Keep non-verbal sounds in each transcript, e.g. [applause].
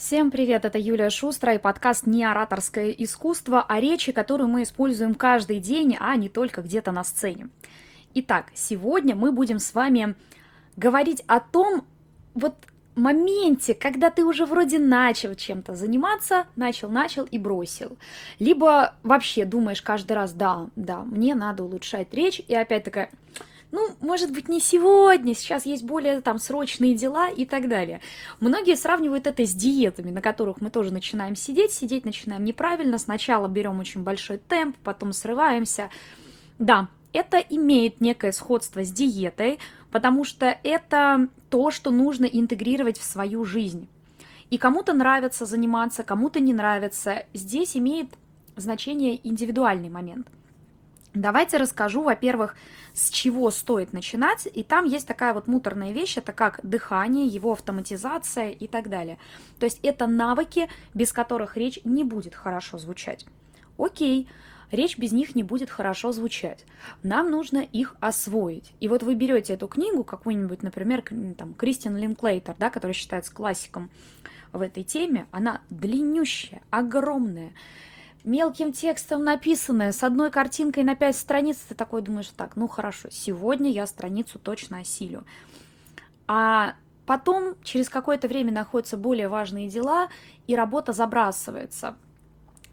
Всем привет, это Юлия Шустра и подкаст «Не ораторское искусство», а речи, которую мы используем каждый день, а не только где-то на сцене. Итак, сегодня мы будем с вами говорить о том вот моменте, когда ты уже вроде начал чем-то заниматься, начал, начал и бросил. Либо вообще думаешь каждый раз, да, да, мне надо улучшать речь, и опять такая, ну, может быть, не сегодня, сейчас есть более там срочные дела и так далее. Многие сравнивают это с диетами, на которых мы тоже начинаем сидеть, сидеть начинаем неправильно, сначала берем очень большой темп, потом срываемся. Да, это имеет некое сходство с диетой, потому что это то, что нужно интегрировать в свою жизнь. И кому-то нравится заниматься, кому-то не нравится. Здесь имеет значение индивидуальный момент – Давайте расскажу, во-первых, с чего стоит начинать. И там есть такая вот муторная вещь, это как дыхание, его автоматизация и так далее. То есть это навыки, без которых речь не будет хорошо звучать. Окей, речь без них не будет хорошо звучать. Нам нужно их освоить. И вот вы берете эту книгу, какую-нибудь, например, там, Кристин Линклейтер, да, которая считается классиком в этой теме, она длиннющая, огромная мелким текстом написанное, с одной картинкой на пять страниц, ты такой думаешь, так, ну хорошо, сегодня я страницу точно осилю. А потом, через какое-то время находятся более важные дела, и работа забрасывается.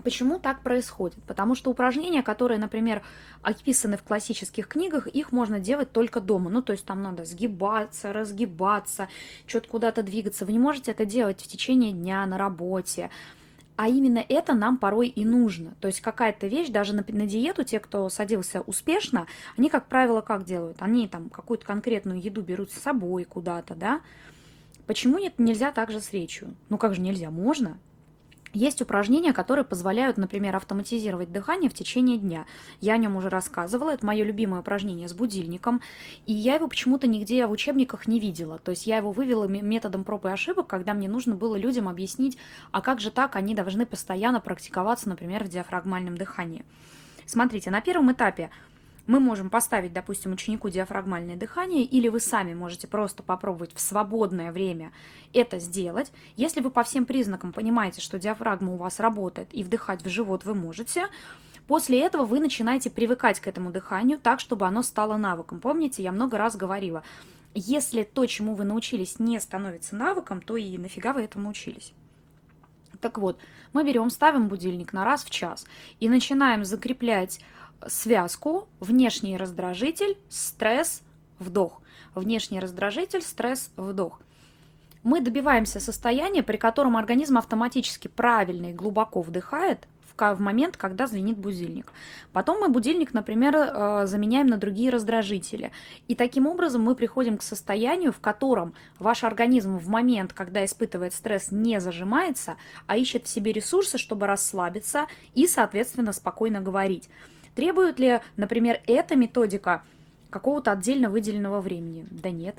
Почему так происходит? Потому что упражнения, которые, например, описаны в классических книгах, их можно делать только дома. Ну, то есть там надо сгибаться, разгибаться, что-то куда-то двигаться. Вы не можете это делать в течение дня на работе. А именно это нам порой и нужно. То есть какая-то вещь, даже на, на диету, те, кто садился успешно, они, как правило, как делают? Они там какую-то конкретную еду берут с собой куда-то, да? Почему нет, нельзя так же с речью? Ну как же нельзя? Можно. Есть упражнения, которые позволяют, например, автоматизировать дыхание в течение дня. Я о нем уже рассказывала, это мое любимое упражнение с будильником, и я его почему-то нигде в учебниках не видела. То есть я его вывела методом проб и ошибок, когда мне нужно было людям объяснить, а как же так они должны постоянно практиковаться, например, в диафрагмальном дыхании. Смотрите, на первом этапе мы можем поставить, допустим, ученику диафрагмальное дыхание, или вы сами можете просто попробовать в свободное время это сделать. Если вы по всем признакам понимаете, что диафрагма у вас работает и вдыхать в живот вы можете, После этого вы начинаете привыкать к этому дыханию так, чтобы оно стало навыком. Помните, я много раз говорила, если то, чему вы научились, не становится навыком, то и нафига вы этому учились. Так вот, мы берем, ставим будильник на раз в час и начинаем закреплять связку внешний раздражитель, стресс, вдох. Внешний раздражитель, стресс, вдох. Мы добиваемся состояния, при котором организм автоматически правильно и глубоко вдыхает в момент, когда звенит будильник. Потом мы будильник, например, э, заменяем на другие раздражители. И таким образом мы приходим к состоянию, в котором ваш организм в момент, когда испытывает стресс, не зажимается, а ищет в себе ресурсы, чтобы расслабиться и, соответственно, спокойно говорить. Требует ли, например, эта методика какого-то отдельно выделенного времени? Да нет.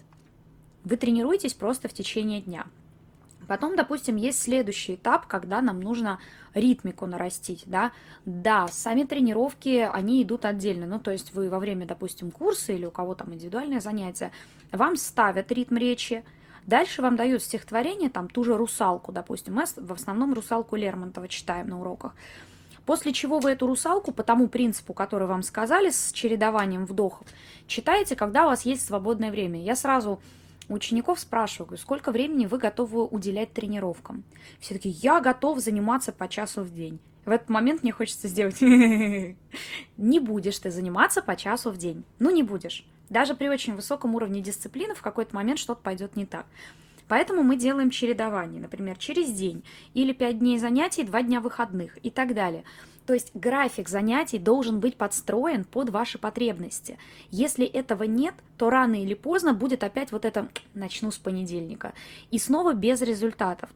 Вы тренируетесь просто в течение дня. Потом, допустим, есть следующий этап, когда нам нужно ритмику нарастить, да. Да, сами тренировки, они идут отдельно. Ну, то есть вы во время, допустим, курса или у кого там индивидуальное занятие, вам ставят ритм речи, Дальше вам дают стихотворение, там ту же «Русалку», допустим. Мы в основном «Русалку» Лермонтова читаем на уроках. После чего вы эту русалку по тому принципу, который вам сказали, с чередованием вдохов, читаете, когда у вас есть свободное время. Я сразу учеников спрашиваю, сколько времени вы готовы уделять тренировкам. Все таки я готов заниматься по часу в день. В этот момент мне хочется сделать... [laughs] Не будешь ты заниматься по часу в день. Ну, не будешь. Даже при очень высоком уровне дисциплины в какой-то момент что-то пойдет не так. Поэтому мы делаем чередование, например, через день или 5 дней занятий, 2 дня выходных и так далее. То есть график занятий должен быть подстроен под ваши потребности. Если этого нет, то рано или поздно будет опять вот это «начну с понедельника» и снова без результатов.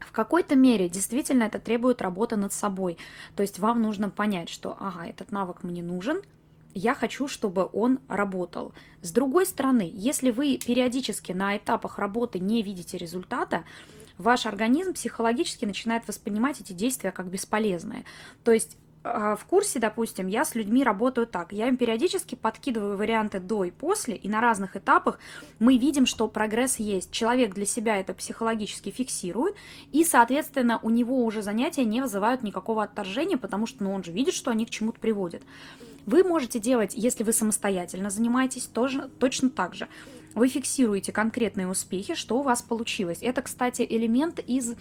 В какой-то мере действительно это требует работы над собой. То есть вам нужно понять, что ага, этот навык мне нужен, я хочу, чтобы он работал. С другой стороны, если вы периодически на этапах работы не видите результата, ваш организм психологически начинает воспринимать эти действия как бесполезные. То есть а, в курсе, допустим, я с людьми работаю так. Я им периодически подкидываю варианты до и после, и на разных этапах мы видим, что прогресс есть. Человек для себя это психологически фиксирует, и, соответственно, у него уже занятия не вызывают никакого отторжения, потому что ну, он же видит, что они к чему-то приводят. Вы можете делать, если вы самостоятельно занимаетесь, тоже, точно так же. Вы фиксируете конкретные успехи, что у вас получилось. Это, кстати, элемент из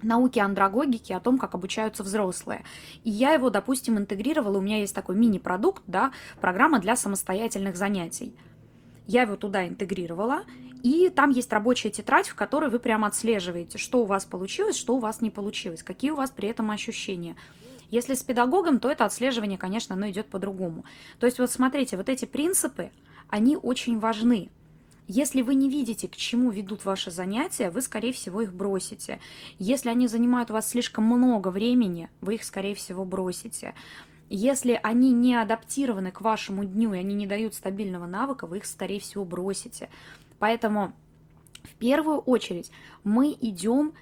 науки андрогогики о том, как обучаются взрослые. И я его, допустим, интегрировала, у меня есть такой мини-продукт, да, программа для самостоятельных занятий. Я его туда интегрировала, и там есть рабочая тетрадь, в которой вы прямо отслеживаете, что у вас получилось, что у вас не получилось, какие у вас при этом ощущения. Если с педагогом, то это отслеживание, конечно, оно идет по-другому. То есть вот смотрите, вот эти принципы, они очень важны. Если вы не видите, к чему ведут ваши занятия, вы, скорее всего, их бросите. Если они занимают у вас слишком много времени, вы их, скорее всего, бросите. Если они не адаптированы к вашему дню и они не дают стабильного навыка, вы их, скорее всего, бросите. Поэтому в первую очередь мы идем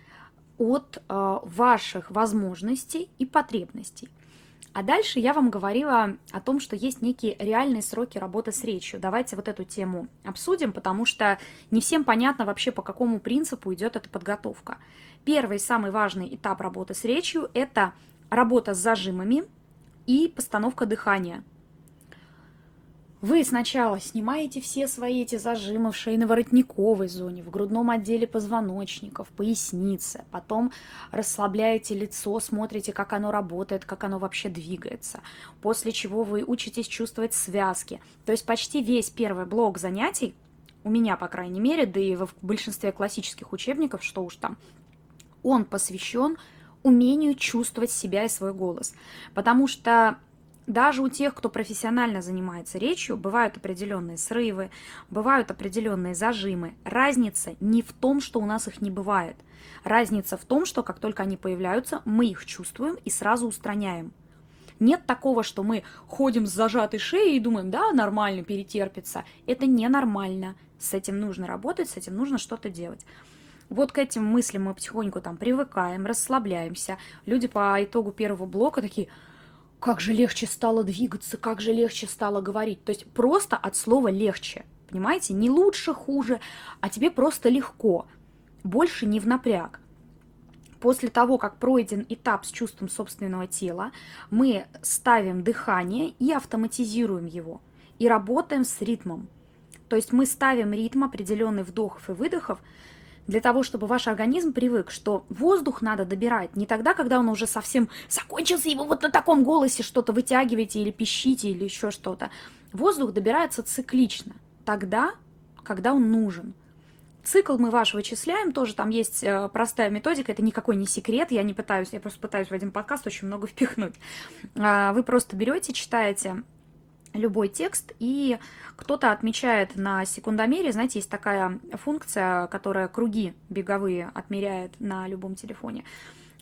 от э, ваших возможностей и потребностей. А дальше я вам говорила о том, что есть некие реальные сроки работы с речью. Давайте вот эту тему обсудим, потому что не всем понятно вообще, по какому принципу идет эта подготовка. Первый, самый важный этап работы с речью – это работа с зажимами и постановка дыхания – вы сначала снимаете все свои эти зажимы в шейно-воротниковой зоне, в грудном отделе позвоночника, в пояснице, потом расслабляете лицо, смотрите, как оно работает, как оно вообще двигается, после чего вы учитесь чувствовать связки. То есть почти весь первый блок занятий, у меня, по крайней мере, да и в большинстве классических учебников, что уж там, он посвящен умению чувствовать себя и свой голос. Потому что даже у тех, кто профессионально занимается речью, бывают определенные срывы, бывают определенные зажимы. Разница не в том, что у нас их не бывает. Разница в том, что как только они появляются, мы их чувствуем и сразу устраняем. Нет такого, что мы ходим с зажатой шеей и думаем, да, нормально, перетерпится. Это ненормально. С этим нужно работать, с этим нужно что-то делать. Вот к этим мыслям мы потихоньку там привыкаем, расслабляемся. Люди по итогу первого блока такие, как же легче стало двигаться, как же легче стало говорить. То есть просто от слова легче, понимаете? Не лучше, хуже, а тебе просто легко. Больше не в напряг. После того, как пройден этап с чувством собственного тела, мы ставим дыхание и автоматизируем его. И работаем с ритмом. То есть мы ставим ритм определенный вдохов и выдохов, для того, чтобы ваш организм привык, что воздух надо добирать не тогда, когда он уже совсем закончился, и вы вот на таком голосе что-то вытягиваете или пищите или еще что-то. Воздух добирается циклично, тогда, когда он нужен. Цикл мы ваш вычисляем, тоже там есть э, простая методика, это никакой не секрет, я не пытаюсь, я просто пытаюсь в один подкаст очень много [laughs] впихнуть. А, вы просто берете, читаете любой текст, и кто-то отмечает на секундомере, знаете, есть такая функция, которая круги беговые отмеряет на любом телефоне.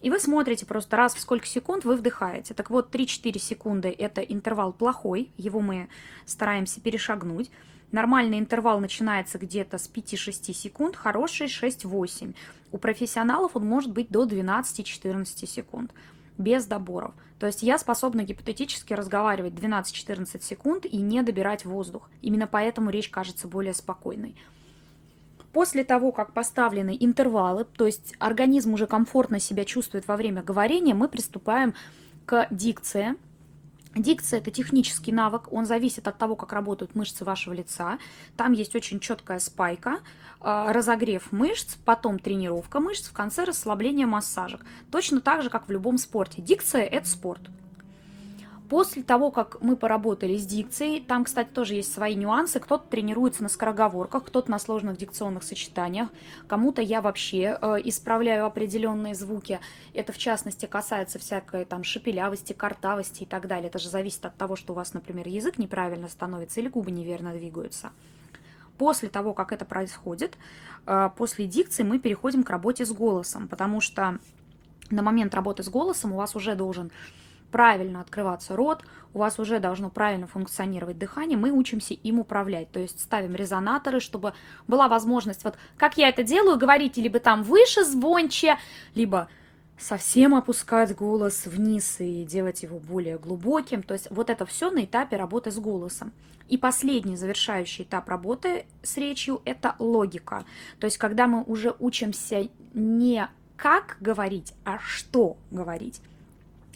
И вы смотрите просто раз в сколько секунд вы вдыхаете. Так вот, 3-4 секунды – это интервал плохой, его мы стараемся перешагнуть. Нормальный интервал начинается где-то с 5-6 секунд, хороший 6-8. У профессионалов он может быть до 12-14 секунд без доборов. То есть я способна гипотетически разговаривать 12-14 секунд и не добирать воздух. Именно поэтому речь кажется более спокойной. После того, как поставлены интервалы, то есть организм уже комфортно себя чувствует во время говорения, мы приступаем к дикции, Дикция – это технический навык, он зависит от того, как работают мышцы вашего лица. Там есть очень четкая спайка, а, разогрев мышц, потом тренировка мышц, в конце расслабление массажек. Точно так же, как в любом спорте. Дикция – это спорт. После того, как мы поработали с дикцией, там, кстати, тоже есть свои нюансы. Кто-то тренируется на скороговорках, кто-то на сложных дикционных сочетаниях, кому-то я вообще э, исправляю определенные звуки. Это, в частности, касается всякой там шепелявости, картавости и так далее. Это же зависит от того, что у вас, например, язык неправильно становится или губы неверно двигаются. После того, как это происходит, э, после дикции мы переходим к работе с голосом, потому что на момент работы с голосом у вас уже должен правильно открываться рот, у вас уже должно правильно функционировать дыхание, мы учимся им управлять. То есть ставим резонаторы, чтобы была возможность, вот как я это делаю, говорите либо там выше, звонче, либо совсем опускать голос вниз и делать его более глубоким. То есть вот это все на этапе работы с голосом. И последний завершающий этап работы с речью – это логика. То есть когда мы уже учимся не как говорить, а что говорить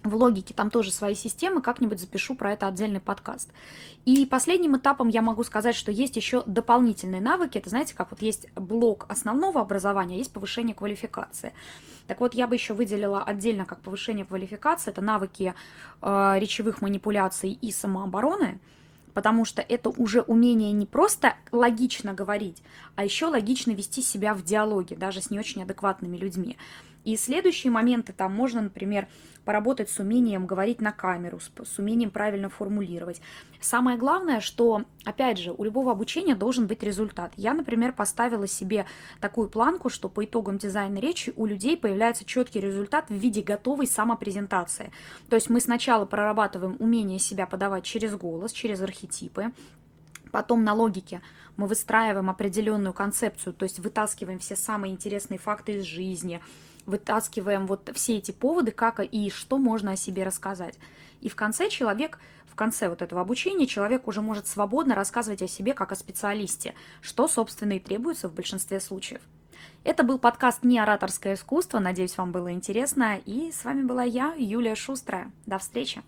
в логике там тоже свои системы, как-нибудь запишу про это отдельный подкаст. И последним этапом я могу сказать, что есть еще дополнительные навыки. Это, знаете, как вот есть блок основного образования, есть повышение квалификации. Так вот, я бы еще выделила отдельно как повышение квалификации, это навыки э, речевых манипуляций и самообороны, потому что это уже умение не просто логично говорить, а еще логично вести себя в диалоге, даже с не очень адекватными людьми. И следующие моменты, там можно, например, поработать с умением говорить на камеру, с, умением правильно формулировать. Самое главное, что, опять же, у любого обучения должен быть результат. Я, например, поставила себе такую планку, что по итогам дизайна речи у людей появляется четкий результат в виде готовой самопрезентации. То есть мы сначала прорабатываем умение себя подавать через голос, через архетипы, Потом на логике мы выстраиваем определенную концепцию, то есть вытаскиваем все самые интересные факты из жизни, вытаскиваем вот все эти поводы, как и что можно о себе рассказать. И в конце человек, в конце вот этого обучения, человек уже может свободно рассказывать о себе как о специалисте, что, собственно, и требуется в большинстве случаев. Это был подкаст «Не ораторское искусство». Надеюсь, вам было интересно. И с вами была я, Юлия Шустрая. До встречи!